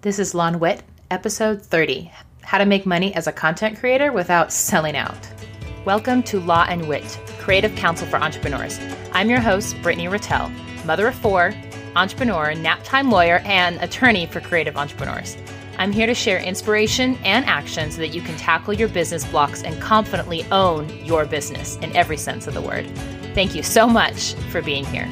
This is Law and Wit, episode 30 How to Make Money as a Content Creator Without Selling Out. Welcome to Law and Wit, Creative Counsel for Entrepreneurs. I'm your host, Brittany Ratelle, mother of four, entrepreneur, nap time lawyer, and attorney for creative entrepreneurs. I'm here to share inspiration and action so that you can tackle your business blocks and confidently own your business in every sense of the word. Thank you so much for being here.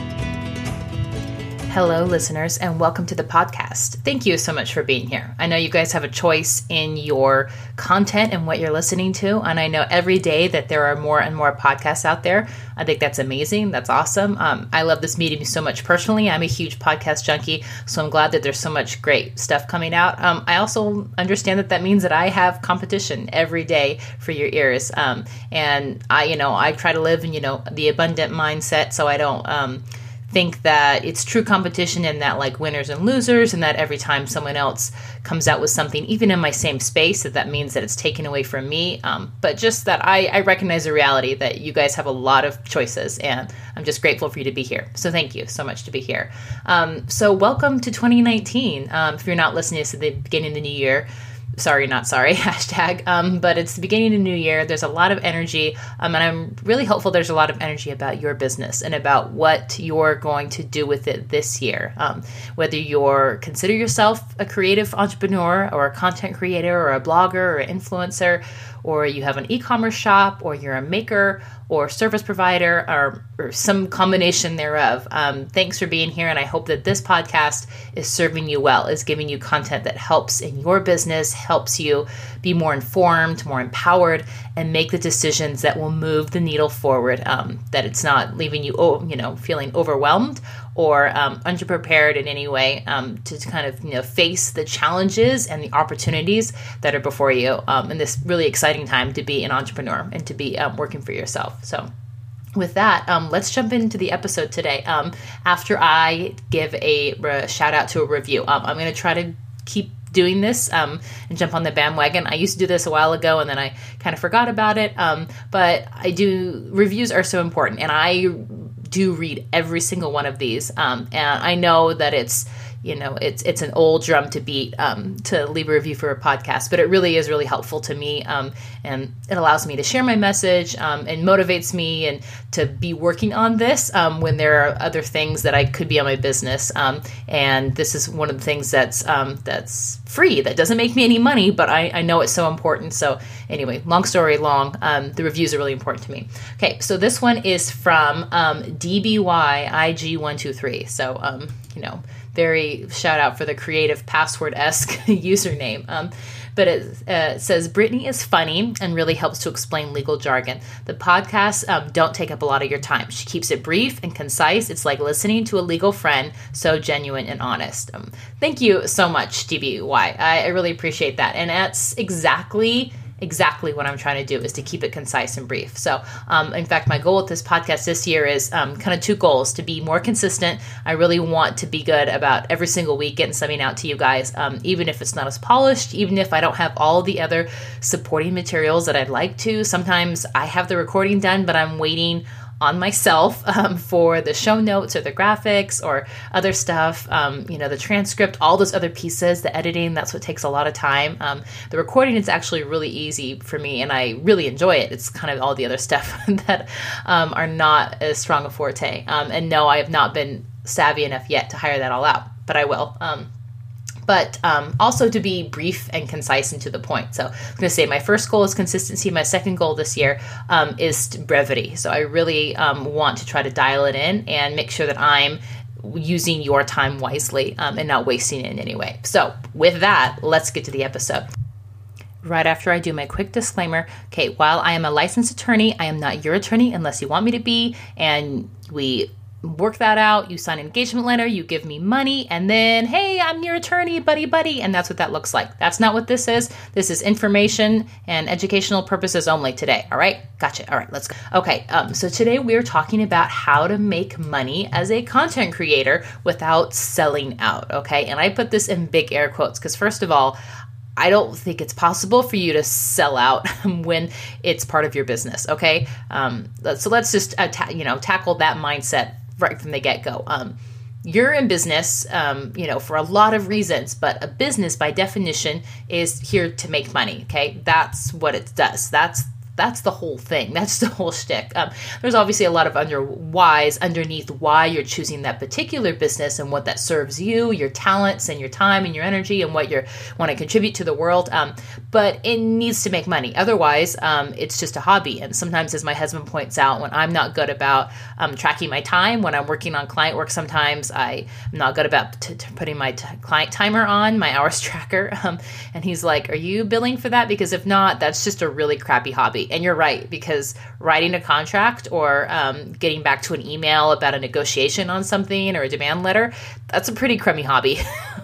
Hello, listeners, and welcome to the podcast. Thank you so much for being here. I know you guys have a choice in your content and what you're listening to, and I know every day that there are more and more podcasts out there. I think that's amazing. That's awesome. Um, I love this medium so much personally. I'm a huge podcast junkie, so I'm glad that there's so much great stuff coming out. Um, I also understand that that means that I have competition every day for your ears, um, and I, you know, I try to live in you know the abundant mindset, so I don't um, think that it's true competition and that like winners and losers and that every time someone else comes out with something even in my same space that that means that it's taken away from me. Um, but just that I, I recognize the reality that you guys have a lot of choices and i'm just grateful for you to be here. So thank you so much to be here. Um, so welcome to 2019 um, if you're not listening to the beginning of the new year sorry, not sorry, hashtag. Um, but it's the beginning of the new year. There's a lot of energy, um, and I'm really hopeful there's a lot of energy about your business and about what you're going to do with it this year. Um, whether you're consider yourself a creative entrepreneur or a content creator or a blogger or an influencer, or you have an e-commerce shop, or you're a maker or service provider or, or some combination thereof. Um, thanks for being here, and I hope that this podcast is serving you well, is giving you content that helps in your business, helps you be more informed, more empowered, and make the decisions that will move the needle forward. Um, that it's not leaving you, oh, you know, feeling overwhelmed or um, underprepared in any way um, to kind of you know face the challenges and the opportunities that are before you um, in this really exciting time to be an entrepreneur and to be um, working for yourself. So with that, um, let's jump into the episode today. Um, after I give a re- shout out to a review, I'm going to try to keep doing this um, and jump on the bandwagon. I used to do this a while ago and then I kind of forgot about it. Um, but I do, reviews are so important and I do read every single one of these. Um, and I know that it's, you know it's it's an old drum to beat um, to leave a review for a podcast but it really is really helpful to me um, and it allows me to share my message um, and motivates me and to be working on this um, when there are other things that I could be on my business um, and this is one of the things that's um, that's free that doesn't make me any money but I, I know it's so important. So anyway long story long the reviews are really important to me. Okay so this one is from DBY IG123 so you know very shout out for the creative password esque username. Um, but it uh, says Brittany is funny and really helps to explain legal jargon. The podcasts um, don't take up a lot of your time. She keeps it brief and concise. It's like listening to a legal friend, so genuine and honest. Um, thank you so much, DBY. I, I really appreciate that. And that's exactly exactly what I'm trying to do is to keep it concise and brief. So, um, in fact, my goal with this podcast this year is um, kind of two goals to be more consistent. I really want to be good about every single week getting something out to you guys, um, even if it's not as polished, even if I don't have all the other supporting materials that I'd like to. Sometimes I have the recording done, but I'm waiting on myself um, for the show notes or the graphics or other stuff, um, you know, the transcript, all those other pieces, the editing, that's what takes a lot of time. Um, the recording is actually really easy for me and I really enjoy it. It's kind of all the other stuff that um, are not as strong a forte. Um, and no, I have not been savvy enough yet to hire that all out, but I will. Um, but um, also to be brief and concise and to the point. So I'm going to say my first goal is consistency. My second goal this year um, is brevity. So I really um, want to try to dial it in and make sure that I'm using your time wisely um, and not wasting it in any way. So with that, let's get to the episode right after I do my quick disclaimer. Okay, while I am a licensed attorney, I am not your attorney unless you want me to be, and we work that out. You sign an engagement letter, you give me money, and then, hey, I'm your attorney, buddy, buddy. And that's what that looks like. That's not what this is. This is information and educational purposes only today. All right? Gotcha. All right, let's go. Okay, um, so today we're talking about how to make money as a content creator without selling out. Okay, and I put this in big air quotes because, first of all, I don't think it's possible for you to sell out when it's part of your business. Okay, um, so let's just uh, ta- you know tackle that mindset right from the get go. Um, you're in business, um, you know, for a lot of reasons, but a business by definition is here to make money. Okay, that's what it does. That's that's the whole thing. That's the whole shtick. Um, there's obviously a lot of under whys underneath why you're choosing that particular business and what that serves you, your talents and your time and your energy and what you want to contribute to the world. Um, but it needs to make money. Otherwise, um, it's just a hobby. And sometimes, as my husband points out, when I'm not good about um, tracking my time, when I'm working on client work, sometimes I'm not good about t- t- putting my t- client timer on, my hours tracker. Um, and he's like, Are you billing for that? Because if not, that's just a really crappy hobby. And you're right, because writing a contract or um, getting back to an email about a negotiation on something or a demand letter, that's a pretty crummy hobby.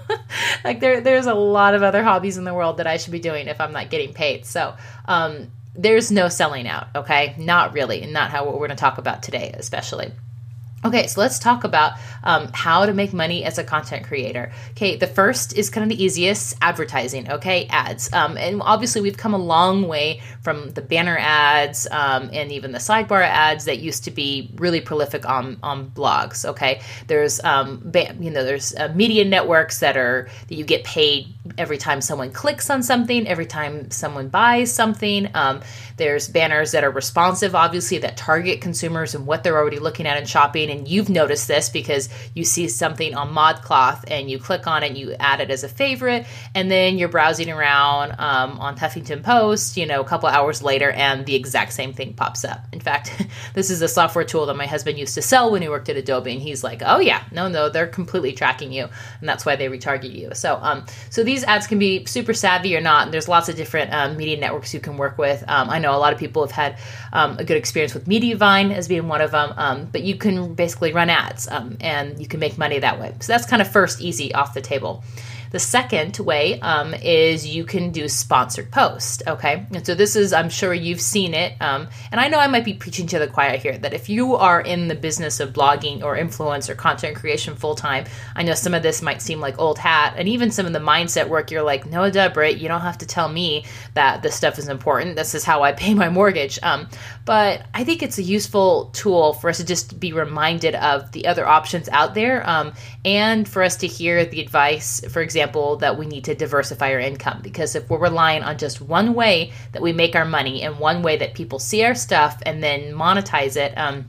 like there, there's a lot of other hobbies in the world that I should be doing if I'm not getting paid. So, um, there's no selling out, okay? Not really, and not how what we're going to talk about today, especially. Okay, so let's talk about um, how to make money as a content creator. Okay, the first is kind of the easiest advertising, okay, ads. Um, and obviously, we've come a long way from the banner ads um, and even the sidebar ads that used to be really prolific on, on blogs, okay? There's, um, you know, there's uh, media networks that are, that you get paid every time someone clicks on something, every time someone buys something. Um, there's banners that are responsive, obviously, that target consumers and what they're already looking at and shopping and you've noticed this because you see something on ModCloth and you click on it, you add it as a favorite, and then you're browsing around um, on Huffington Post, you know, a couple hours later, and the exact same thing pops up. In fact, this is a software tool that my husband used to sell when he worked at Adobe, and he's like, "Oh yeah, no, no, they're completely tracking you, and that's why they retarget you." So, um, so these ads can be super savvy or not. And there's lots of different um, media networks you can work with. Um, I know a lot of people have had um, a good experience with Mediavine as being one of them, um, but you can basically run ads um, and you can make money that way. So that's kind of first easy off the table. The second way um, is you can do sponsored post. Okay, and so this is I'm sure you've seen it, um, and I know I might be preaching to the choir here that if you are in the business of blogging or influence or content creation full time, I know some of this might seem like old hat, and even some of the mindset work. You're like, no, Deborah, you don't have to tell me that this stuff is important. This is how I pay my mortgage. Um, but I think it's a useful tool for us to just be reminded of the other options out there, um, and for us to hear the advice, for example example, that we need to diversify our income because if we're relying on just one way that we make our money and one way that people see our stuff and then monetize it, um,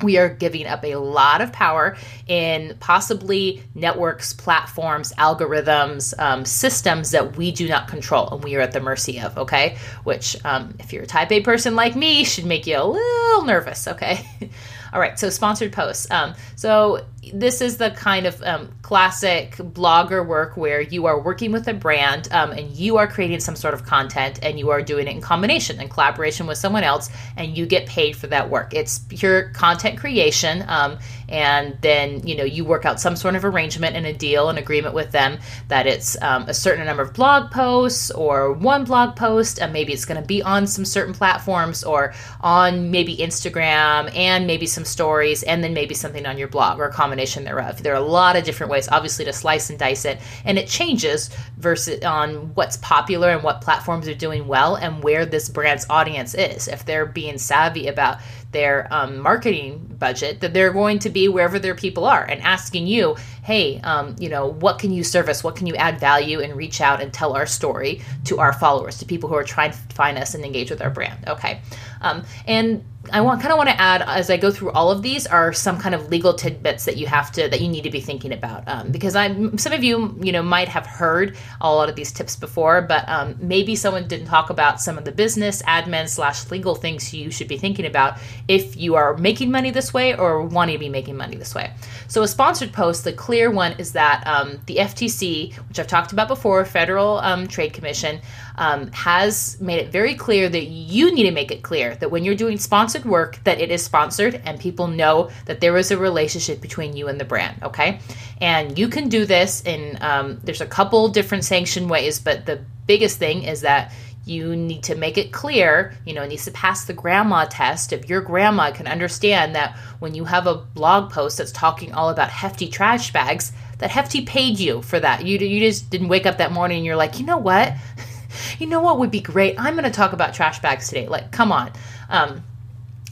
we are giving up a lot of power in possibly networks, platforms, algorithms, um, systems that we do not control and we are at the mercy of, okay? Which, um, if you're a type A person like me, should make you a little nervous, okay? All right, so sponsored posts. Um, so this is the kind of um, classic blogger work where you are working with a brand um, and you are creating some sort of content and you are doing it in combination and collaboration with someone else and you get paid for that work. It's pure content creation um, and then you know you work out some sort of arrangement and a deal an agreement with them that it's um, a certain number of blog posts or one blog post and maybe it's going to be on some certain platforms or on maybe instagram and maybe some stories and then maybe something on your blog or a combination thereof. There are a lot of different ways obviously to slice and dice it and it changes versus on what's popular and what platforms are doing well and where this brand's audience is. If they're being savvy about their um, marketing budget that they're going to be wherever their people are and asking you hey um, you know what can you service? What can you add value and reach out and tell our story to our followers to people who are trying to find us and engage with our brand. Okay. Um, and I want kind of want to add as I go through all of these are some kind of legal tidbits that you have to that you need to be thinking about um, because I some of you you know might have heard a lot of these tips before, but um, maybe someone didn't talk about some of the business admin slash legal things you should be thinking about if you are making money this way or wanting to be making money this way. So a sponsored post, the clear one is that um, the FTC, which I've talked about before, Federal um, Trade Commission um, has made it very clear that you need to make it clear that when you're doing sponsored work, that it is sponsored and people know that there is a relationship between you and the brand. Okay, and you can do this in um, there's a couple different sanction ways, but the biggest thing is that you need to make it clear, you know, it needs to pass the grandma test. If your grandma can understand that when you have a blog post that's talking all about hefty trash bags, that hefty paid you for that. You, you just didn't wake up that morning and you're like, you know what? you know what would be great? I'm going to talk about trash bags today. Like, come on. Um,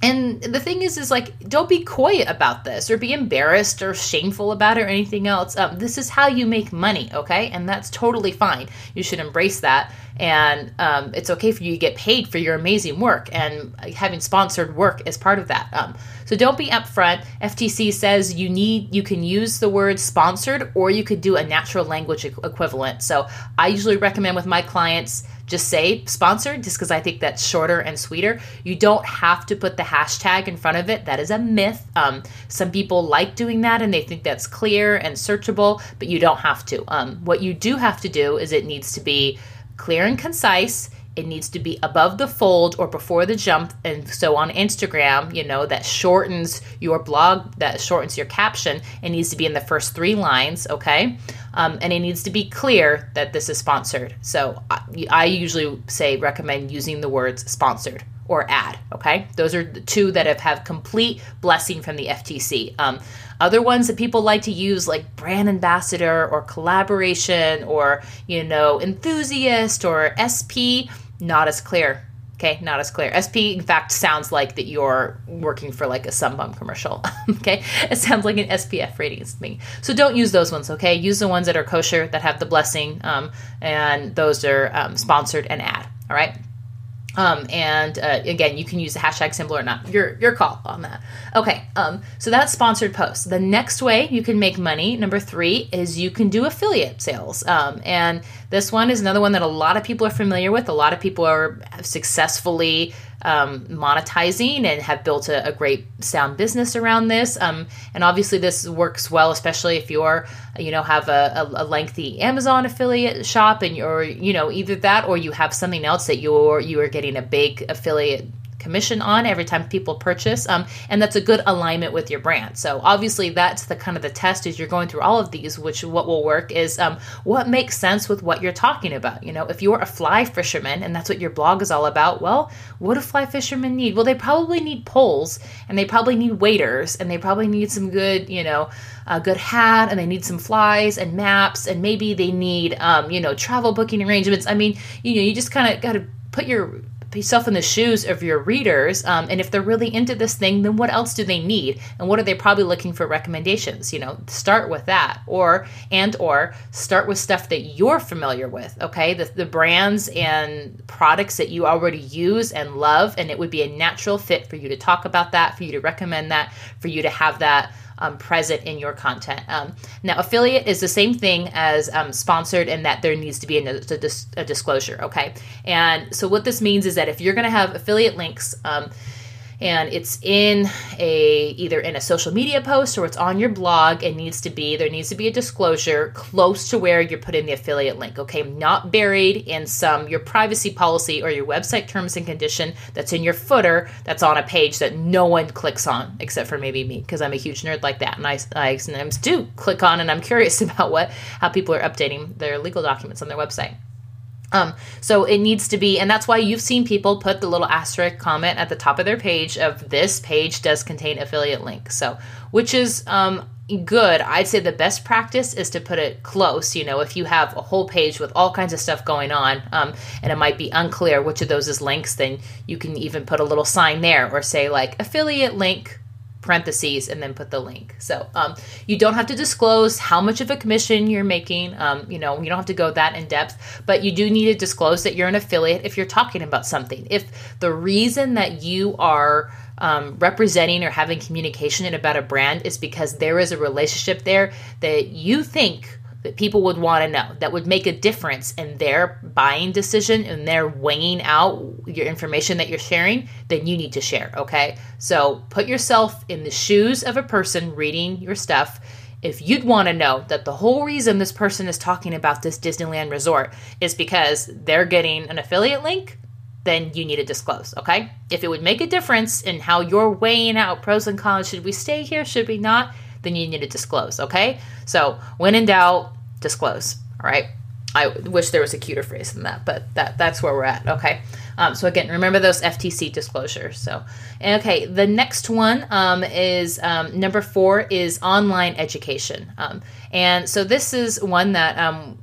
and the thing is is like don't be coy about this or be embarrassed or shameful about it or anything else um, this is how you make money okay and that's totally fine you should embrace that and um, it's okay for you to get paid for your amazing work and having sponsored work is part of that um, so don't be upfront ftc says you need you can use the word sponsored or you could do a natural language equivalent so i usually recommend with my clients just say sponsored just because I think that's shorter and sweeter. You don't have to put the hashtag in front of it. That is a myth. Um, some people like doing that and they think that's clear and searchable, but you don't have to. Um, what you do have to do is it needs to be clear and concise. It needs to be above the fold or before the jump and so on instagram you know that shortens your blog that shortens your caption. It needs to be in the first three lines okay? Um, and it needs to be clear that this is sponsored. So I, I usually say recommend using the words sponsored or ad okay those are the two that have, have complete blessing from the ftc um, other ones that people like to use, like brand ambassador or collaboration or, you know, enthusiast or SP, not as clear. Okay, not as clear. SP, in fact, sounds like that you're working for like a Sunbum commercial. okay, it sounds like an SPF rating thing. So don't use those ones. Okay, use the ones that are kosher that have the blessing, um, and those are um, sponsored and ad. All right. Um, and uh, again, you can use the hashtag symbol or not. Your your call on that. Okay. Um, so that's sponsored posts. The next way you can make money, number three, is you can do affiliate sales. Um, and this one is another one that a lot of people are familiar with. A lot of people are successfully um, monetizing and have built a, a, great sound business around this. Um, and obviously, this works well, especially if you're, you know, have a, a, a, lengthy Amazon affiliate shop, and you're, you know, either that or you have something else that you're you are getting a big affiliate commission on every time people purchase um, and that's a good alignment with your brand. So obviously that's the kind of the test as you're going through all of these which what will work is um, what makes sense with what you're talking about. You know if you're a fly fisherman and that's what your blog is all about well what do fly fishermen need? Well they probably need poles and they probably need waders and they probably need some good you know a good hat and they need some flies and maps and maybe they need um, you know travel booking arrangements. I mean you know you just kind of got to put your yourself in the shoes of your readers um, and if they're really into this thing then what else do they need? And what are they probably looking for recommendations? You know start with that. Or and or start with stuff that you're familiar with okay? The, the brands and products that you already use and love and it would be a natural fit for you to talk about that for you to recommend that for you to have that um, present in your content. Um, now, affiliate is the same thing as um, sponsored in that there needs to be a, a, a, disclosure, okay? And so, what this means is that if you're going to have affiliate links, um, and it's in a either in a social media post or it's on your blog. It needs to be there needs to be a disclosure close to where you're putting the affiliate link okay? Not buried in some your privacy policy or your website terms and condition that's in your footer that's on a page that no one clicks on except for maybe me because i'm a huge nerd like that. And I, I sometimes do click on and i'm curious about what how people are updating their legal documents on their website um, so it needs to be, and that's why you've seen people put the little asterisk comment at the top of their page of this page does contain affiliate link. So, which is um, good. I'd say the best practice is to put it close. You know, if you have a whole page with all kinds of stuff going on, um, and it might be unclear which of those is links, then you can even put a little sign there or say like affiliate link parentheses and then put the link. So um, you don't have to disclose how much of a commission you're making. Um, you know, you don't have to go that in depth, but you do need to disclose that you're an affiliate if you're talking about something. If the reason that you are um, representing or having communication about a brand is because there is a relationship there that you think that people would want to know that would make a difference in their buying decision and their weighing out your information that you're sharing, then you need to share. Okay. So put yourself in the shoes of a person reading your stuff. If you'd want to know that the whole reason this person is talking about this Disneyland resort is because they're getting an affiliate link, then you need to disclose, okay? If it would make a difference in how you're weighing out pros and cons, should we stay here, should we not, then you need to disclose, okay? So, when in doubt, disclose. All right. I wish there was a cuter phrase than that, but that that's where we're at. Okay. Um, so again, remember those FTC disclosures. So, okay, the next one um, is um, number four is online education, um, and so this is one that um,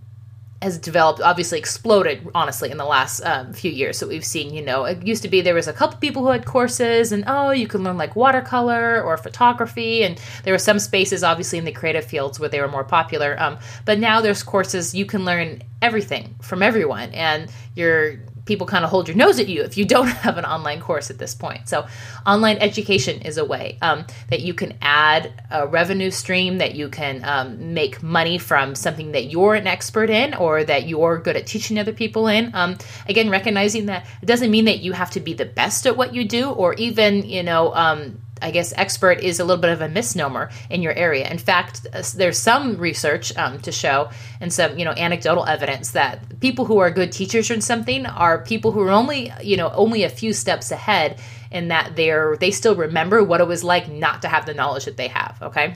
has developed, obviously exploded, honestly, in the last um, few years. So we've seen, you know, it used to be there was a couple people who had courses, and oh, you can learn like watercolor or photography, and there were some spaces, obviously, in the creative fields where they were more popular. Um, but now there's courses you can learn everything from everyone, and you're people kind of hold your nose at you if you don't have an online course at this point. So, online education is a way um, that you can add a revenue stream, that you can um, make money from something that you're an expert in or that you're good at teaching other people in. Um, again, recognizing that it doesn't mean that you have to be the best at what you do or even, you know, um, I guess expert is a little bit of a misnomer in your area. In fact, uh, there's some research um, to show and some you know anecdotal evidence that people who are good teachers in something are people who are only you know only a few steps ahead in that they're they still remember what it was like not to have the knowledge that they have. Okay.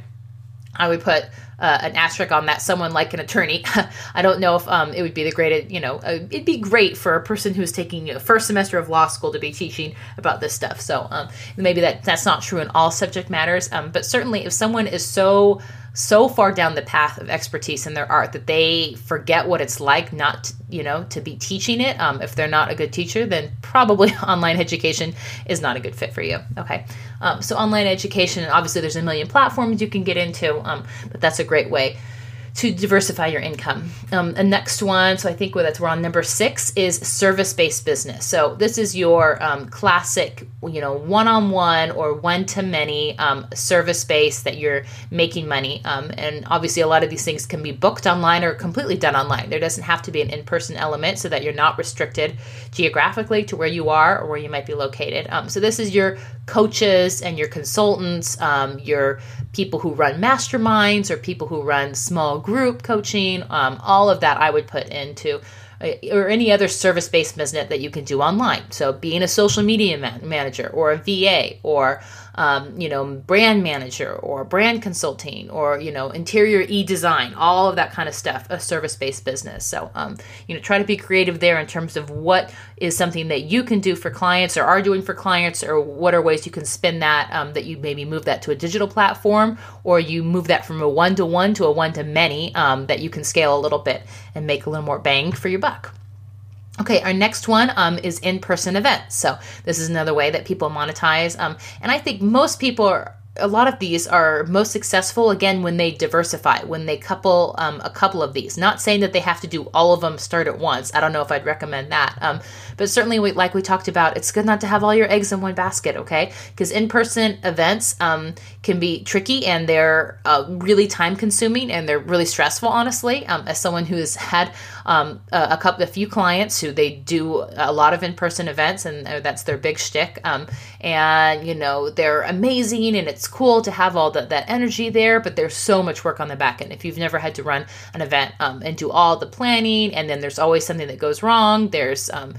I would put uh, an asterisk on that. Someone like an attorney. I don't know if um, it would be the great, you know, uh, it'd be great for a person who's taking a first semester of law school to be teaching about this stuff. So um, maybe that that's not true in all subject matters, um, but certainly if someone is so so far down the path of expertise in their art that they forget what it's like not to, you know to be teaching it. Um, if they're not a good teacher then probably online education is not a good fit for you. Okay. Um, so online education obviously there's a million platforms you can get into um, but that's a great way to diversify your income. Um, the next one, so I think that's we're on number six, is service-based business. So this is your um, classic, you know, one-on-one or one-to-many um, service-based that you're making money. Um, and obviously, a lot of these things can be booked online or completely done online. There doesn't have to be an in-person element, so that you're not restricted geographically to where you are or where you might be located. Um, so this is your coaches and your consultants, um, your people who run masterminds or people who run small group coaching, um, all of that I would put into uh, or any other service based business that you can do online. So, being a social media man- manager or a VA or um, you know, brand manager or brand consulting or, you know, interior e design, all of that kind of stuff, a service based business. So, um, you know, try to be creative there in terms of what is something that you can do for clients or are doing for clients or what are ways you can spin that, um, that you maybe move that to a digital platform or you move that from a one to one to a one to many um, that you can scale a little bit and make a little more bang for your buck. Okay, our next one um, is in person events. So, this is another way that people monetize. Um, and I think most people a lot of these are most successful again when they diversify when they couple um, a couple of these. Not saying that they have to do all of them start at once. I don't know if i'd recommend that. Um, but certainly we, like we talked about it's good not to have all your eggs in one basket okay? Because in-person events um, can be tricky and they're uh, really time consuming and they're really stressful honestly. Um, as someone who has had um, a, a, couple a few clients who they do a lot of in-person events and uh, that's their big shtick um, and you know they're amazing and it's cool to have all the, that energy there, but there's so much work on the back end. If you've never had to run an event um, and do all the planning, and then there's always something that goes wrong, there's um,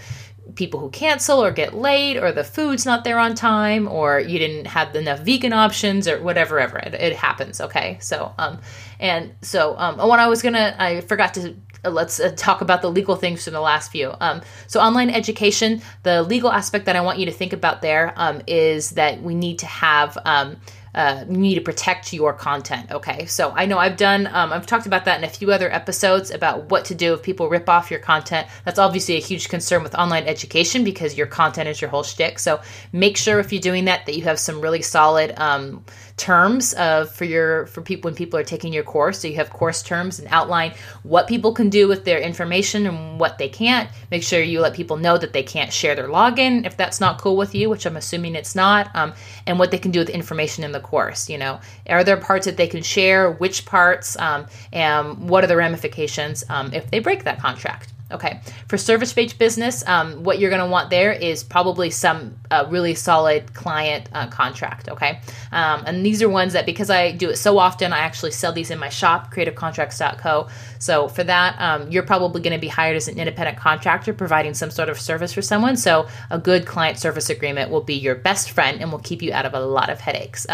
people who cancel or get late, or the food's not there on time, or you didn't have enough vegan options, or whatever, ever it, it happens. Okay, so um, and so um, what I was gonna, I forgot to uh, let's uh, talk about the legal things from the last few. Um, so, online education, the legal aspect that I want you to think about there um, is that we need to have. Um, uh, you need to protect your content. Okay, so I know I've done, um, I've talked about that in a few other episodes about what to do if people rip off your content. That's obviously a huge concern with online education because your content is your whole shtick. So make sure if you're doing that that you have some really solid. Um, terms of for your for people when people are taking your course so you have course terms and outline what people can do with their information and what they can't make sure you let people know that they can't share their login if that's not cool with you which i'm assuming it's not um, and what they can do with information in the course you know. Are there parts that they can share? Which parts? Um, and what are the ramifications um, if they break that contract Okay, for service based business, um, what you're going to want there is probably some uh, really solid client uh, contract. Okay, um, and these are ones that because I do it so often, I actually sell these in my shop, creativecontracts.co. So for that, um, you're probably going to be hired as an independent contractor providing some sort of service for someone. So a good client service agreement will be your best friend and will keep you out of a lot of headaches.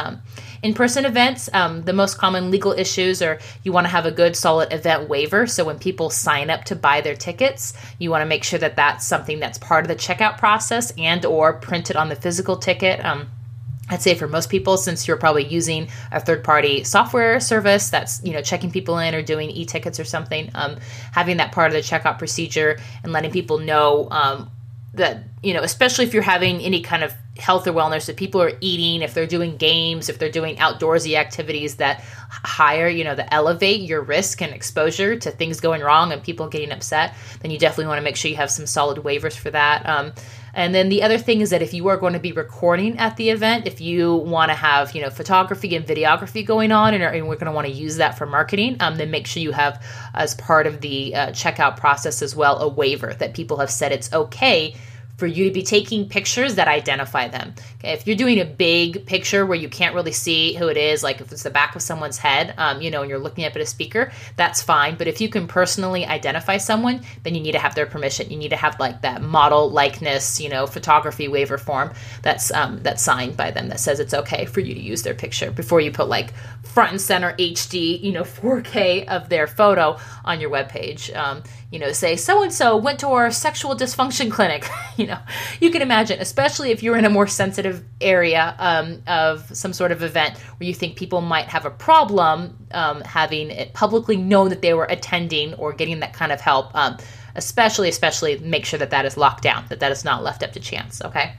In person events, um, the most common legal issues are you want to have a good, solid event waiver. So when people sign up to buy their tickets, you want to make sure that that's something that's part of the checkout process and or printed on the physical ticket. Um, I'd say for most people, since you're probably using a third-party software service that's you know checking people in or doing e-tickets or something, um, having that part of the checkout procedure and letting people know um, that you know, especially if you're having any kind of health or wellness, if people are eating, if they're doing games, if they're doing outdoorsy activities that higher, you know, that elevate your risk and exposure to things going wrong and people getting upset, then you definitely want to make sure you have some solid waivers for that. Um, and then the other thing is that if you are going to be recording at the event, if you want to have, you know, photography and videography going on and, and we're going to want to use that for marketing, um, then make sure you have as part of the uh, checkout process as well a waiver that people have said it's okay for you to be taking pictures that identify them. Okay, if you're doing a big picture where you can't really see who it is, like if it's the back of someone's head, um, you know, and you're looking up at a speaker, that's fine. But if you can personally identify someone, then you need to have their permission. You need to have like that model likeness, you know, photography waiver form that's um, that's signed by them that says it's okay for you to use their picture before you put like front and center HD, you know, 4K of their photo on your webpage. Um, you know, say so and so went to our sexual dysfunction clinic. you know, you can imagine, especially if you're in a more sensitive area um, of some sort of event where you think people might have a problem um, having it publicly known that they were attending or getting that kind of help. Um, especially, especially make sure that that is locked down, that that is not left up to chance. Okay.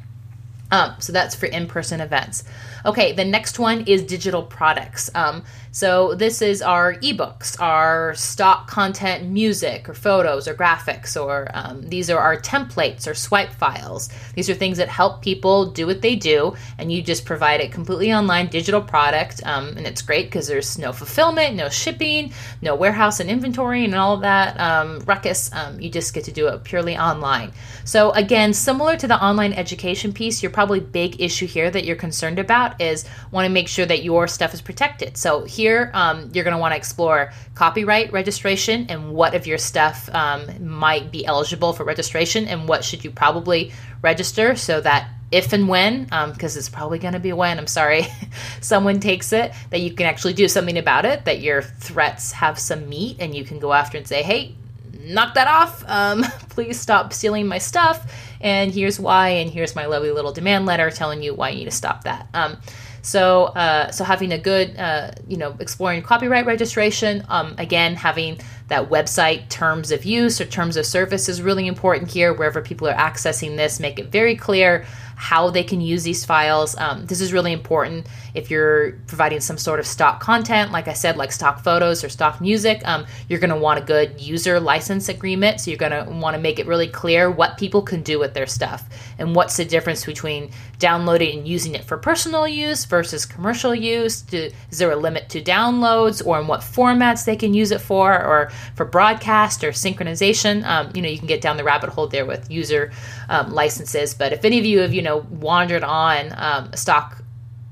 Um, so that's for in-person events. Okay, the next one is digital products. Um, so this is our ebooks, our stock content, music or photos or graphics, or um, these are our templates or swipe files. These are things that help people do what they do, and you just provide a completely online digital product, um, and it's great because there's no fulfillment, no shipping, no warehouse and inventory, and all that um, ruckus. Um, you just get to do it purely online. So again, similar to the online education piece, your probably big issue here that you're concerned about is want to make sure that your stuff is protected. So here here, um, you're going to want to explore copyright registration and what of your stuff um, might be eligible for registration and what should you probably register so that if and when, because um, it's probably going to be when, I'm sorry, someone takes it, that you can actually do something about it, that your threats have some meat and you can go after and say, hey, knock that off. Um, please stop stealing my stuff. And here's why. And here's my lovely little demand letter telling you why you need to stop that. Um, so, uh, so having a good, uh, you know, exploring copyright registration. Um, again, having that website terms of use or terms of service is really important here. Wherever people are accessing this, make it very clear how they can use these files. Um, this is really important if you're providing some sort of stock content, like I said, like stock photos or stock music. Um, you're going to want a good user license agreement. So you're going to want to make it really clear what people can do with their stuff and what's the difference between downloading and using it for personal use versus commercial use. Do, is there a limit to downloads or in what formats they can use it for or for broadcast or synchronization? Um, you know, you can get down the rabbit hole there with user um, licenses. But if any of you have, you know, wandered on um, a stock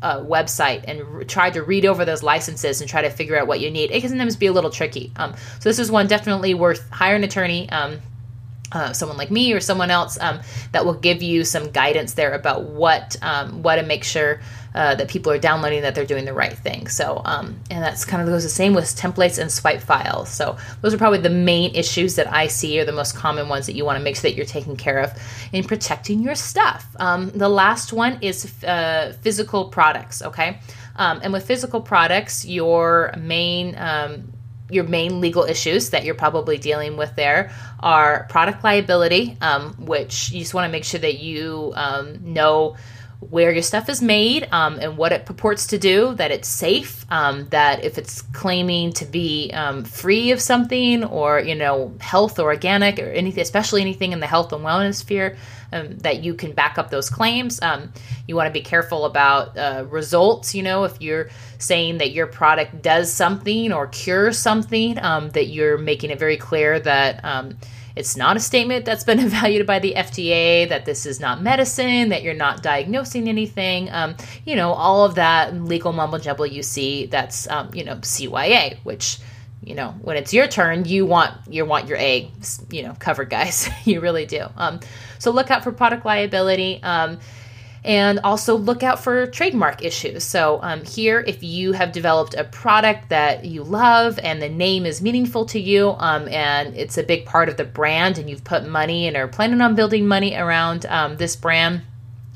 uh, website and r- tried to read over those licenses and try to figure out what you need, it can sometimes be a little tricky. Um, so this is one definitely worth hire an attorney. Um, uh, someone like me or someone else um, that will give you some guidance there about what um, what to make sure uh, that people are downloading that they're doing the right thing. So um, and that's kind of goes the same with templates and swipe files. So those are probably the main issues that I see are the most common ones that you want to make sure that you're taking care of in protecting your stuff. Um, the last one is uh, physical products. Okay. Um, and with physical products, your main um, your main legal issues that you're probably dealing with there are product liability, um, which you just want to make sure that you um, know where your stuff is made um, and what it purports to do, that it's safe, um, that if it's claiming to be um, free of something or, you know, health or organic or anything, especially anything in the health and wellness sphere, um, that you can back up those claims. Um, you want to be careful about uh, results. You know, if you're saying that your product does something or cures something, um, that you're making it very clear that um, it's not a statement that's been evaluated by the FDA, that this is not medicine, that you're not diagnosing anything. Um, you know, all of that legal mumble jumble you see that's, um, you know, CYA, which you know when it's your turn you want you want your a you know covered guys you really do um, so look out for product liability um, and also look out for trademark issues. So, um, here, if you have developed a product that you love and the name is meaningful to you um, and it's a big part of the brand and you've put money and are planning on building money around um, this brand,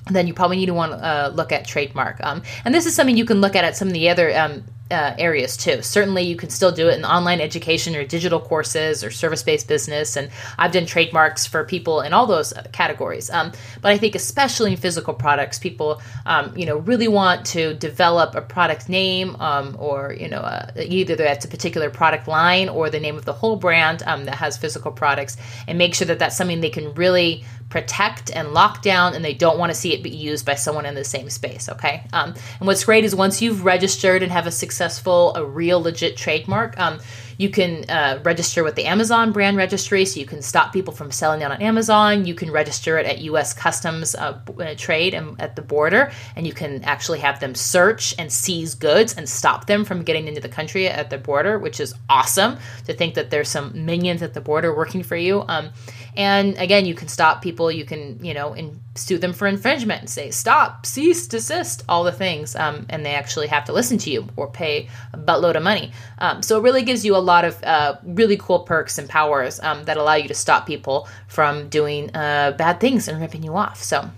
then you probably need to want to uh, look at trademark. Um, and this is something you can look at at some of the other um, uh, areas too. Certainly, you can still do it in online education or digital courses or service based business. And I've done trademarks for people in all those categories. Um, but I think, especially in physical products, people, um, you know, really want to develop a product name um, or, you know, uh, either that's a particular product line or the name of the whole brand um, that has physical products and make sure that that's something they can really protect and lock down and they don't want to see it be used by someone in the same space okay um, and what's great is once you've registered and have a successful a real legit trademark um, you can uh, register with the Amazon brand registry, so you can stop people from selling it on Amazon. You can register it at U.S. Customs uh, uh, Trade and at the border, and you can actually have them search and seize goods and stop them from getting into the country at the border, which is awesome to think that there's some minions at the border working for you. Um, and again, you can stop people. You can, you know, in, sue them for infringement and say stop, cease, desist, all the things, um, and they actually have to listen to you or pay a buttload of money. Um, so it really gives you a lot of uh, really cool perks and powers um, that allow you to stop people from doing uh, bad things and ripping you off. So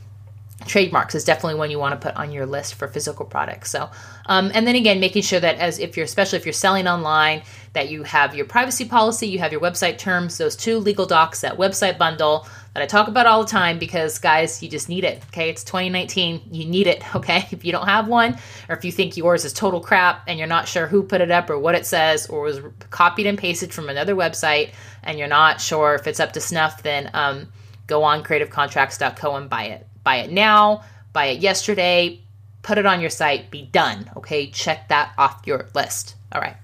trademarks is definitely one you want to put on your list for physical products. So, um, and then again, making sure that as if you're, especially if you're selling online, that you have your privacy policy, you have your website terms, those two legal docs, that website bundle that I talk about all the time because guys, you just need it. Okay. It's 2019. You need it. Okay. If you don't have one, or if you think yours is total crap and you're not sure who put it up or what it says or was copied and pasted from another website and you're not sure if it's up to snuff, then um, go on creativecontracts.co and buy it. Buy it now, buy it yesterday, put it on your site, be done. Okay. Check that off your list. All right.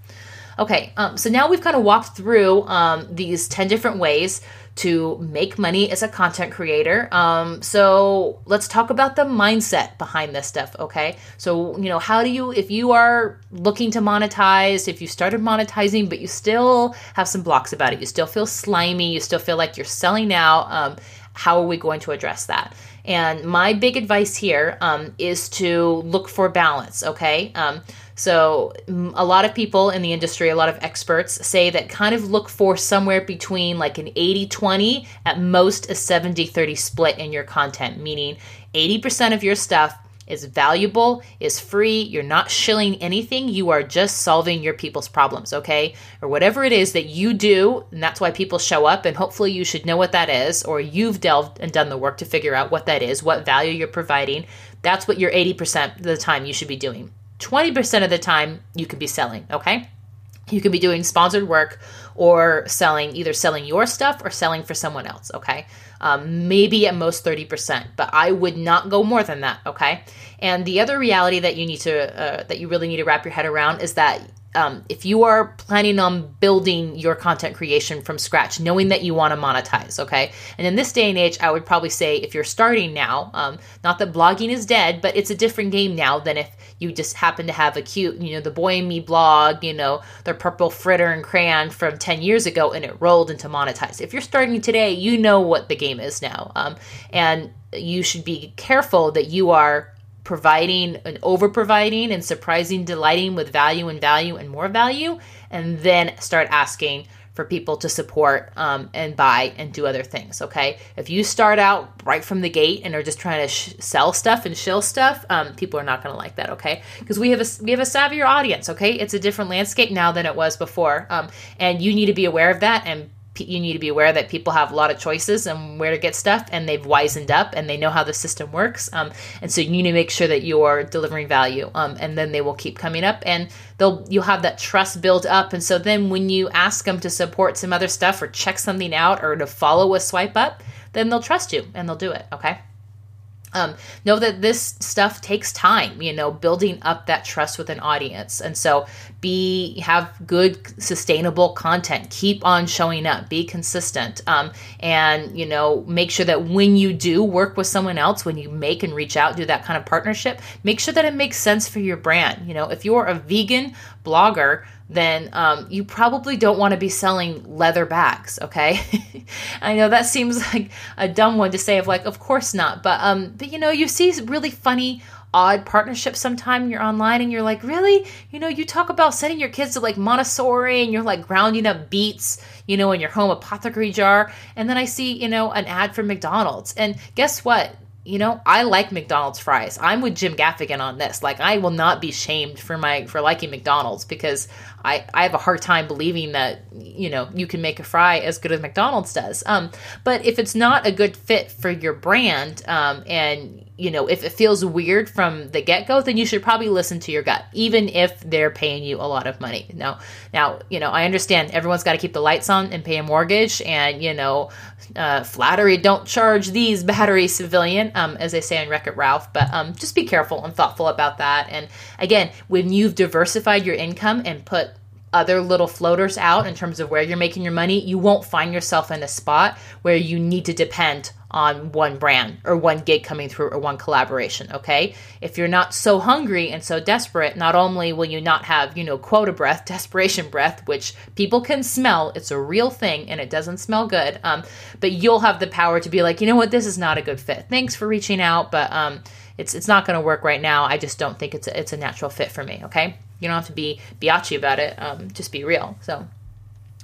Okay, um, so now we've kind of walked through um, these 10 different ways to make money as a content creator. Um, so let's talk about the mindset behind this stuff, okay? So, you know, how do you, if you are looking to monetize, if you started monetizing, but you still have some blocks about it, you still feel slimy, you still feel like you're selling out, um, how are we going to address that? And my big advice here um, is to look for balance, okay? Um, so, a lot of people in the industry, a lot of experts say that kind of look for somewhere between like an 80 20, at most a 70 30 split in your content, meaning 80% of your stuff is valuable, is free, you're not shilling anything, you are just solving your people's problems, okay? Or whatever it is that you do, and that's why people show up, and hopefully you should know what that is, or you've delved and done the work to figure out what that is, what value you're providing. That's what your 80% of the time you should be doing. 20% of the time you could be selling, okay? You could be doing sponsored work or selling, either selling your stuff or selling for someone else, okay? Um, maybe at most 30%, but I would not go more than that, okay? And the other reality that you need to, uh, that you really need to wrap your head around is that um, if you are planning on building your content creation from scratch, knowing that you want to monetize, okay? And in this day and age, I would probably say if you're starting now, um, not that blogging is dead, but it's a different game now than if you just happen to have a cute, you know, the boy and me blog, you know, their purple fritter and crayon from 10 years ago and it rolled into monetize. If you're starting today, you know what the game is now. Um, and you should be careful that you are providing and over providing and surprising, delighting with value and value and more value, and then start asking for people to support um, and buy and do other things. Okay, if you start out right from the gate and are just trying to sh- sell stuff and shill stuff, um, people are not going to like that. Okay, because we have a we have a savvier audience. Okay, it's a different landscape now than it was before, um, and you need to be aware of that and you need to be aware that people have a lot of choices and where to get stuff and they've wisened up and they know how the system works um, and so you need to make sure that you're delivering value um, and then they will keep coming up and they'll you'll have that trust built up and so then when you ask them to support some other stuff or check something out or to follow a swipe up then they'll trust you and they'll do it okay um, know that this stuff takes time, you know, building up that trust with an audience. And so be have good sustainable content. Keep on showing up. Be consistent. Um, and you know, make sure that when you do work with someone else, when you make and reach out, do that kind of partnership, make sure that it makes sense for your brand. You know, if you're a vegan blogger, then um, you probably don't want to be selling leather bags. Okay, I know that seems like a dumb one to say. Of like, of course not. But um, but you know, you see really funny odd partnerships sometime you're online and you're like really you know you talk about sending your kids to like montessori and you're like grounding up beets you know in your home apothecary jar and then i see you know an ad for mcdonald's and guess what you know, I like McDonald's fries. I'm with Jim Gaffigan on this. Like, I will not be shamed for my for liking McDonald's because I I have a hard time believing that you know you can make a fry as good as McDonald's does. Um, but if it's not a good fit for your brand, um, and you know, if it feels weird from the get go, then you should probably listen to your gut, even if they're paying you a lot of money. Now, now, you know, I understand everyone's got to keep the lights on and pay a mortgage, and you know, uh, flattery don't charge these battery civilian, um, as they say in Wreck It Ralph. But um, just be careful and thoughtful about that. And again, when you've diversified your income and put other little floaters out in terms of where you're making your money, you won't find yourself in a spot where you need to depend on one brand or one gig coming through or one collaboration, okay? If you're not so hungry and so desperate, not only will you not have, you know, quota breath, desperation breath, which people can smell, it's a real thing and it doesn't smell good, um, but you'll have the power to be like, you know what, this is not a good fit. Thanks for reaching out, but um, it's it's not going to work right now. I just don't think it's a, it's a natural fit for me, okay? You don't have to be biatchy about it. Um, just be real. So,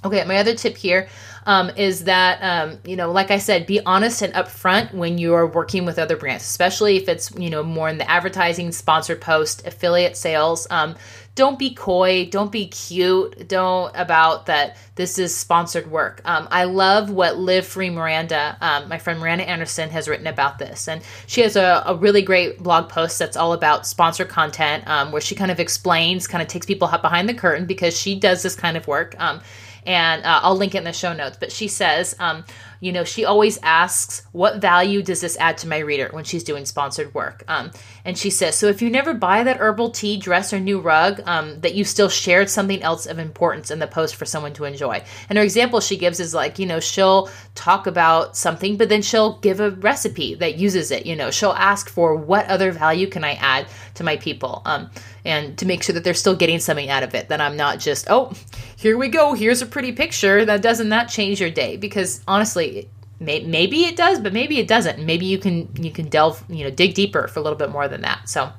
okay, my other tip here um, is that um, you know, like I said, be honest and upfront when you are working with other brands, especially if it's you know more in the advertising, sponsored post, affiliate sales. Um, don't be coy, don't be cute, don't about that this is sponsored work. Um, I love what Live Free Miranda, um, my friend Miranda Anderson, has written about this. And she has a, a really great blog post that's all about sponsored content um, where she kind of explains, kind of takes people behind the curtain because she does this kind of work. Um, and uh, I'll link it in the show notes. But she says, um, you know, she always asks, what value does this add to my reader when she's doing sponsored work? Um, and she says, so if you never buy that herbal tea, dress, or new rug, um, that you still shared something else of importance in the post for someone to enjoy. And her example she gives is like, you know, she'll talk about something, but then she'll give a recipe that uses it. You know, she'll ask for what other value can I add to my people, um, and to make sure that they're still getting something out of it. That I'm not just, oh, here we go, here's a pretty picture. That doesn't that change your day? Because honestly, maybe it does, but maybe it doesn't. Maybe you can you can delve, you know, dig deeper for a little bit more than that. So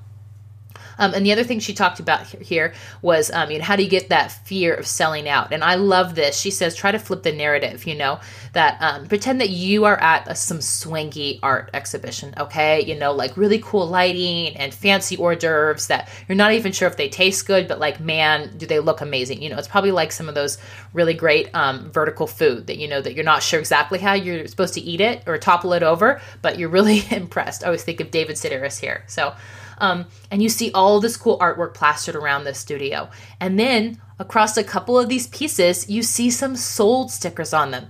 um, and the other thing she talked about here was, um, you know, how do you get that fear of selling out? And I love this. She says, try to flip the narrative, you know, that um, pretend that you are at a, some swanky art exhibition, okay? You know, like really cool lighting and fancy hors d'oeuvres that you're not even sure if they taste good, but like, man, do they look amazing? You know, it's probably like some of those really great um, vertical food that, you know, that you're not sure exactly how you're supposed to eat it or topple it over, but you're really impressed. I always think of David Sedaris here. So, um, and you see all this cool artwork plastered around the studio. And then across a couple of these pieces, you see some sold stickers on them.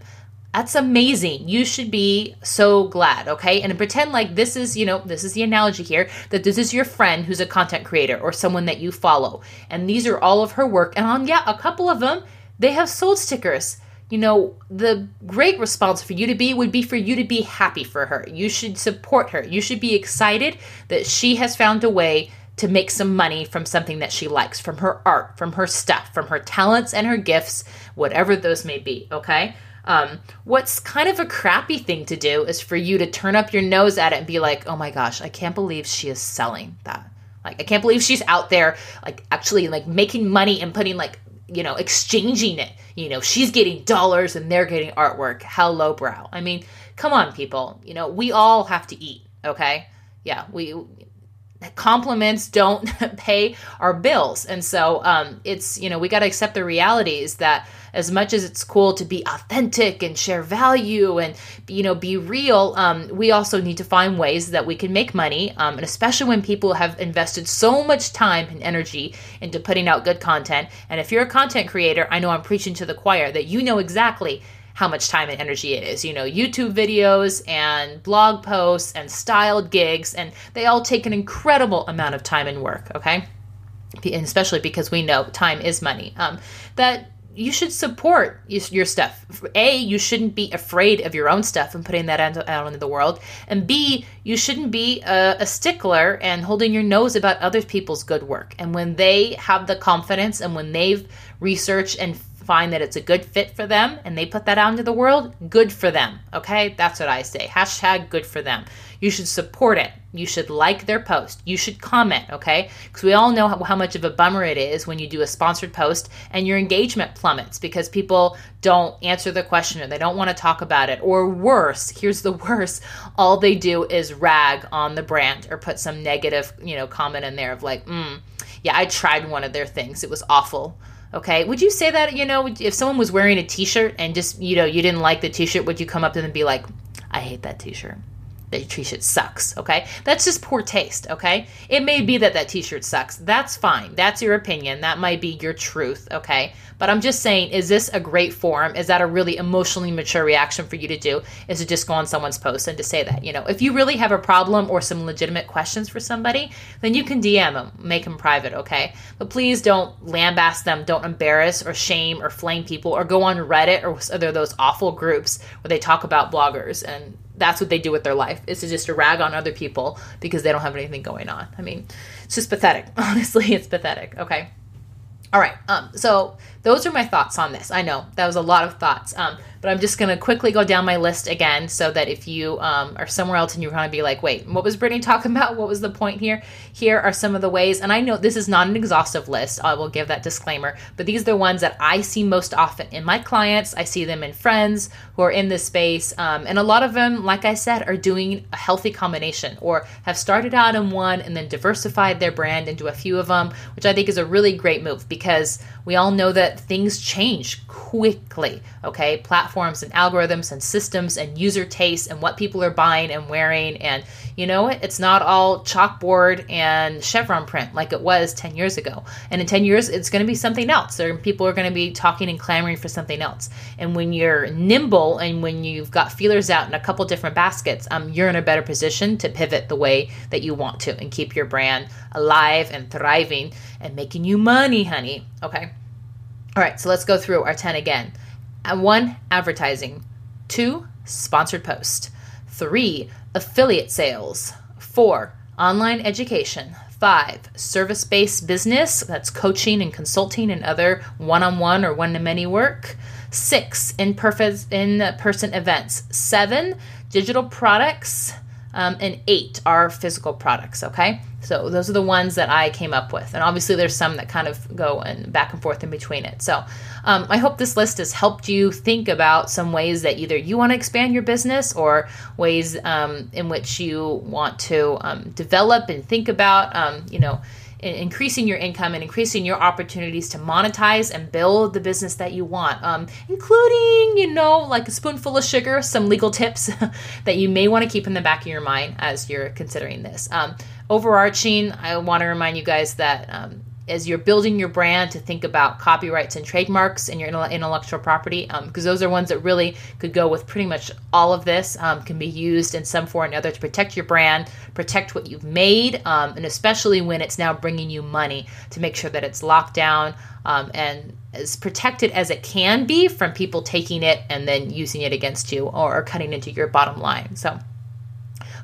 That's amazing. You should be so glad, okay? And pretend like this is, you know, this is the analogy here that this is your friend who's a content creator or someone that you follow. And these are all of her work. And on, yeah, a couple of them, they have sold stickers you know, the great response for you to be would be for you to be happy for her. You should support her. You should be excited that she has found a way to make some money from something that she likes, from her art, from her stuff, from her talents and her gifts, whatever those may be, okay? Um, what's kind of a crappy thing to do is for you to turn up your nose at it and be like, oh my gosh, I can't believe she is selling that. Like, I can't believe she's out there, like, actually, like, making money and putting, like, you know, exchanging it. You know, she's getting dollars and they're getting artwork. How lowbrow. I mean, come on, people. You know, we all have to eat, okay? Yeah, we compliments don't pay our bills. And so um, it's, you know, we got to accept the realities that as much as it's cool to be authentic and share value and, you know, be real, um, we also need to find ways that we can make money. Um, and especially when people have invested so much time and energy into putting out good content. And if you're a content creator, I know I'm preaching to the choir that you know exactly how much time and energy it is. You know, YouTube videos and blog posts and styled gigs, and they all take an incredible amount of time and work, okay? And especially because we know time is money. Um, that you should support your stuff. A, you shouldn't be afraid of your own stuff and putting that out into the world. And B, you shouldn't be a, a, stickler and holding your nose about other people's good work. And when they have the confidence and when they've researched and find that it's a good fit for them and they put that out into the world, good for them. Okay, that's what I say. Hashtag good for them. You should support it. You should like their post. You should comment, okay? Because we all know how, how, much of a bummer it is when you do a sponsored post and your engagement plummets because people don't answer the question or they don't want to talk about it. Or worse, here's the worst all they do is rag on the brand or put some negative, you know, comment in there of like, mm, yeah, I tried one of their things. It was awful. Okay. Would you say that, you know, if someone was wearing a t shirt and just, you know, you didn't like the t shirt, would you come up to them and be like, I hate that t shirt? That t-shirt sucks okay? That's just poor taste okay? It may be that that t-shirt sucks. That's fine. That's your opinion. That might be your truth okay? But i'm just saying is this a great form? Is that a really emotionally mature reaction for you to do? Is to just go on someone's post and to say that you know? If you really have a problem or some legitimate questions for somebody then you can dm them make them private okay? But please don't lambaste them. Don't embarrass or shame or flame people or go on reddit or other those awful groups where they talk about bloggers and that's what they do with their life is to just to rag on other people because they don't have anything going on. I mean, it's just pathetic. Honestly, it's pathetic. Okay. All right. Um, so those are my thoughts on this. I know that was a lot of thoughts. Um, but I'm just going to quickly go down my list again so that if you um, are somewhere else and you're going to be like, wait, what was Brittany talking about? What was the point here? Here are some of the ways, and I know this is not an exhaustive list. I will give that disclaimer, but these are the ones that I see most often in my clients. I see them in friends who are in this space. Um, and a lot of them, like I said, are doing a healthy combination or have started out in one and then diversified their brand into a few of them, which I think is a really great move because we all know that things change quickly. Okay. Platforms and algorithms and systems and user tastes and what people are buying and wearing. And you know what? It's not all chalkboard and chevron print like it was 10 years ago. And in 10 years, it's going to be something else. People are going to be talking and clamoring for something else. And when you're nimble and when you've got feelers out in a couple different baskets, um, you're in a better position to pivot the way that you want to and keep your brand alive and thriving and making you money, honey. Okay. All right, so let's go through our 10 again. Uh, one, advertising. Two, sponsored post. Three, affiliate sales. Four, online education. Five, service based business. That's coaching and consulting and other one on one or one to many work. Six, in person events. Seven, digital products um, and eight are physical products. Okay, so those are the ones that I came up with, and obviously there's some that kind of go and back and forth in between it. So um, I hope this list has helped you think about some ways that either you want to expand your business or ways um, in which you want to um, develop and think about, um, you know increasing your income and increasing your opportunities to monetize and build the business that you want, um, including, you know, like a spoonful of sugar, some legal tips that you may want to keep in the back of your mind as you're considering this. Um, overarching, I want to remind you guys that um, as you're building your brand to think about copyrights and trademarks and your intellectual property because um, those are ones that really could go with pretty much all of this um, can be used in some form or another to protect your brand protect what you've made um, and especially when it's now bringing you money to make sure that it's locked down um, and as protected as it can be from people taking it and then using it against you or cutting into your bottom line so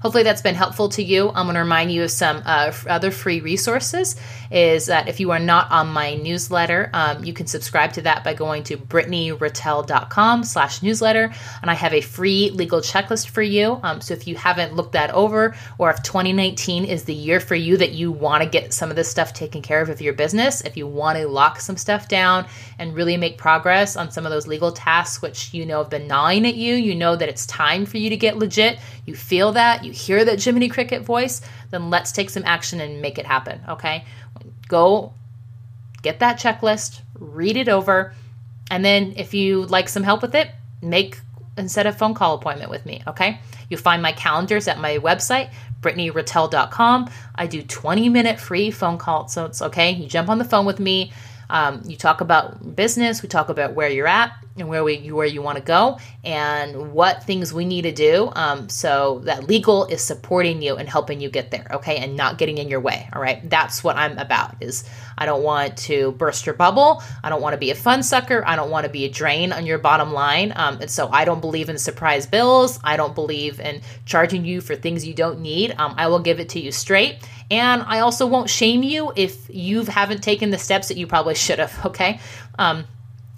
hopefully that's been helpful to you. I'm going to remind you of some uh, other free resources. Is that if you are not on my newsletter, um, you can subscribe to that by going to brittanyratelle.com slash newsletter. And I have a free legal checklist for you. Um, so if you haven't looked that over, or if 2019 is the year for you that you want to get some of this stuff taken care of with your business, if you want to lock some stuff down and really make progress on some of those legal tasks, which you know have been gnawing at you, you know that it's time for you to get legit. You feel that, you hear that Jiminy Cricket voice, then let's take some action and make it happen, okay? Go get that checklist, read it over, and then if you like some help with it, make instead a phone call appointment with me, okay? You'll find my calendars at my website, brittanyratelle.com. I do 20 minute free phone calls, so it's okay. You jump on the phone with me, um, you talk about business, we talk about where you're at and where we where you want to go, and what things we need to do. Um, so that legal is supporting you and helping you get there, okay, and not getting in your way. All right, that's what I'm about. Is I don't want to burst your bubble. I don't want to be a fun sucker. I don't want to be a drain on your bottom line. Um, and so I don't believe in surprise bills. I don't believe in charging you for things you don't need. Um, I will give it to you straight and I also won't shame you if you haven't taken the steps that you probably should have, okay? Um,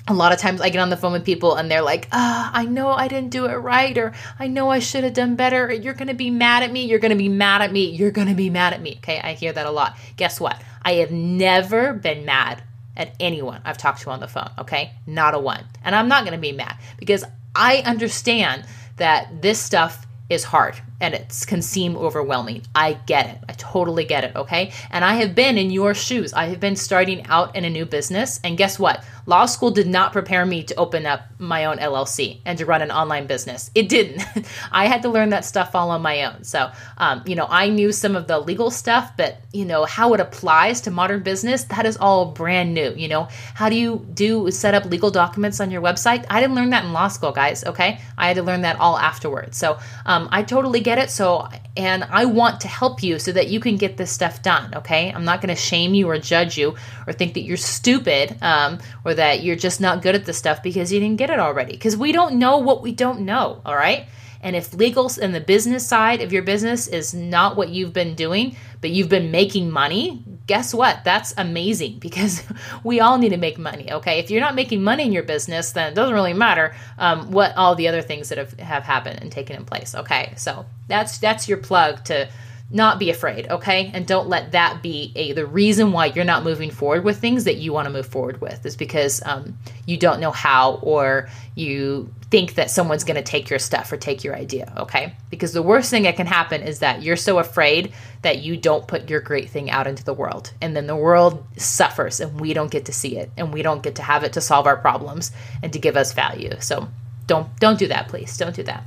a lot of times I get on the phone with people and they're like, ah, I know I didn't do it right, or I know I should have done better, you're gonna be mad at me, you're gonna be mad at me, you're gonna be mad at me. Okay, I hear that a lot. Guess what? I have never been mad at anyone I've talked to on the phone, okay? Not a one. And I'm not gonna be mad because I understand that this stuff is hard and it can seem overwhelming. I get it. I totally get it, okay? And I have been in your shoes. I have been starting out in a new business. And guess what? Law school did not prepare me to open up my own LLC and to run an online business. It didn't. I had to learn that stuff all on my own. So, um, you know, I knew some of the legal stuff, but, you know, how it applies to modern business, that is all brand new. You know, how do you do set up legal documents on your website? I didn't learn that in law school, guys, okay? I had to learn that all afterwards. So, um, I totally get it. So, and I want to help you so that you can get this stuff done, okay? I'm not going to shame you or judge you or think that you're stupid um, or that you're just not good at this stuff because you didn't get it already. Because we don't know what we don't know, all right? And if legal and the business side of your business is not what you've been doing, but you've been making money, guess what? That's amazing because we all need to make money. Okay, if you're not making money in your business, then it doesn't really matter um, what all the other things that have, have happened and taken in place. Okay, so that's that's your plug to not be afraid okay? And don't let that be a the reason why you're not moving forward with things that you want to move forward with is because um, you don't know how or you think that someone's going to take your stuff or take your idea okay? Because the worst thing that can happen is that you're so afraid that you don't put your great thing out into the world. And then the world suffers and we don't get to see it and we don't get to have it to solve our problems and to give us value. So don't don't do that please. Don't do that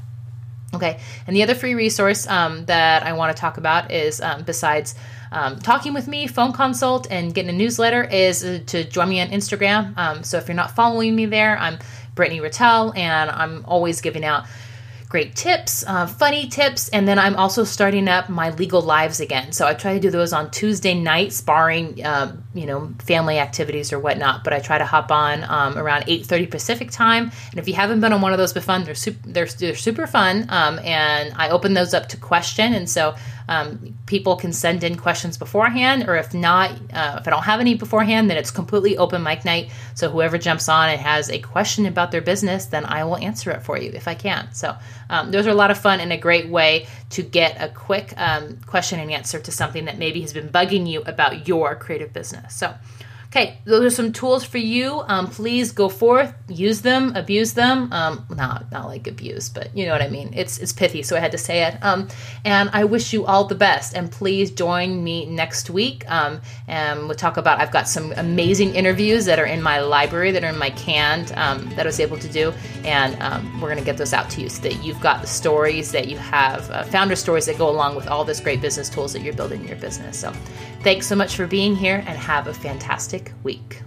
Okay, and the other free resource um, that I want to talk about is um, besides um, talking with me, phone consult, and getting a newsletter, is uh, to join me on Instagram. Um, so if you're not following me there, I'm Brittany Ratelle, and I'm always giving out great tips, uh, funny tips, and then I'm also starting up my legal lives again. So I try to do those on Tuesday nights, barring um, you know family activities or whatnot. But I try to hop on um, around 8:30 Pacific time. And if you haven't been on one of those before, they're super, they're, they're super fun. Um, and I open those up to question, and so um, people can send in questions beforehand, or if not, uh, if I don't have any beforehand, then it's completely open mic night. So whoever jumps on and has a question about their business, then I will answer it for you if I can. So um, those are a lot of fun and a great way to get a quick um, question and answer to something that maybe has been bugging you about your creative business. So Okay, those are some tools for you. Um, please go forth, use them, abuse them. Um, not not like abuse, but you know what I mean. It's it's pithy, so I had to say it. Um, and I wish you all the best. And please join me next week. Um, and we'll talk about. I've got some amazing interviews that are in my library, that are in my canned, um, that I was able to do, and um, we're gonna get those out to you so that you've got the stories that you have, uh, founder stories that go along with all this great business tools that you're building in your business. So, thanks so much for being here, and have a fantastic week.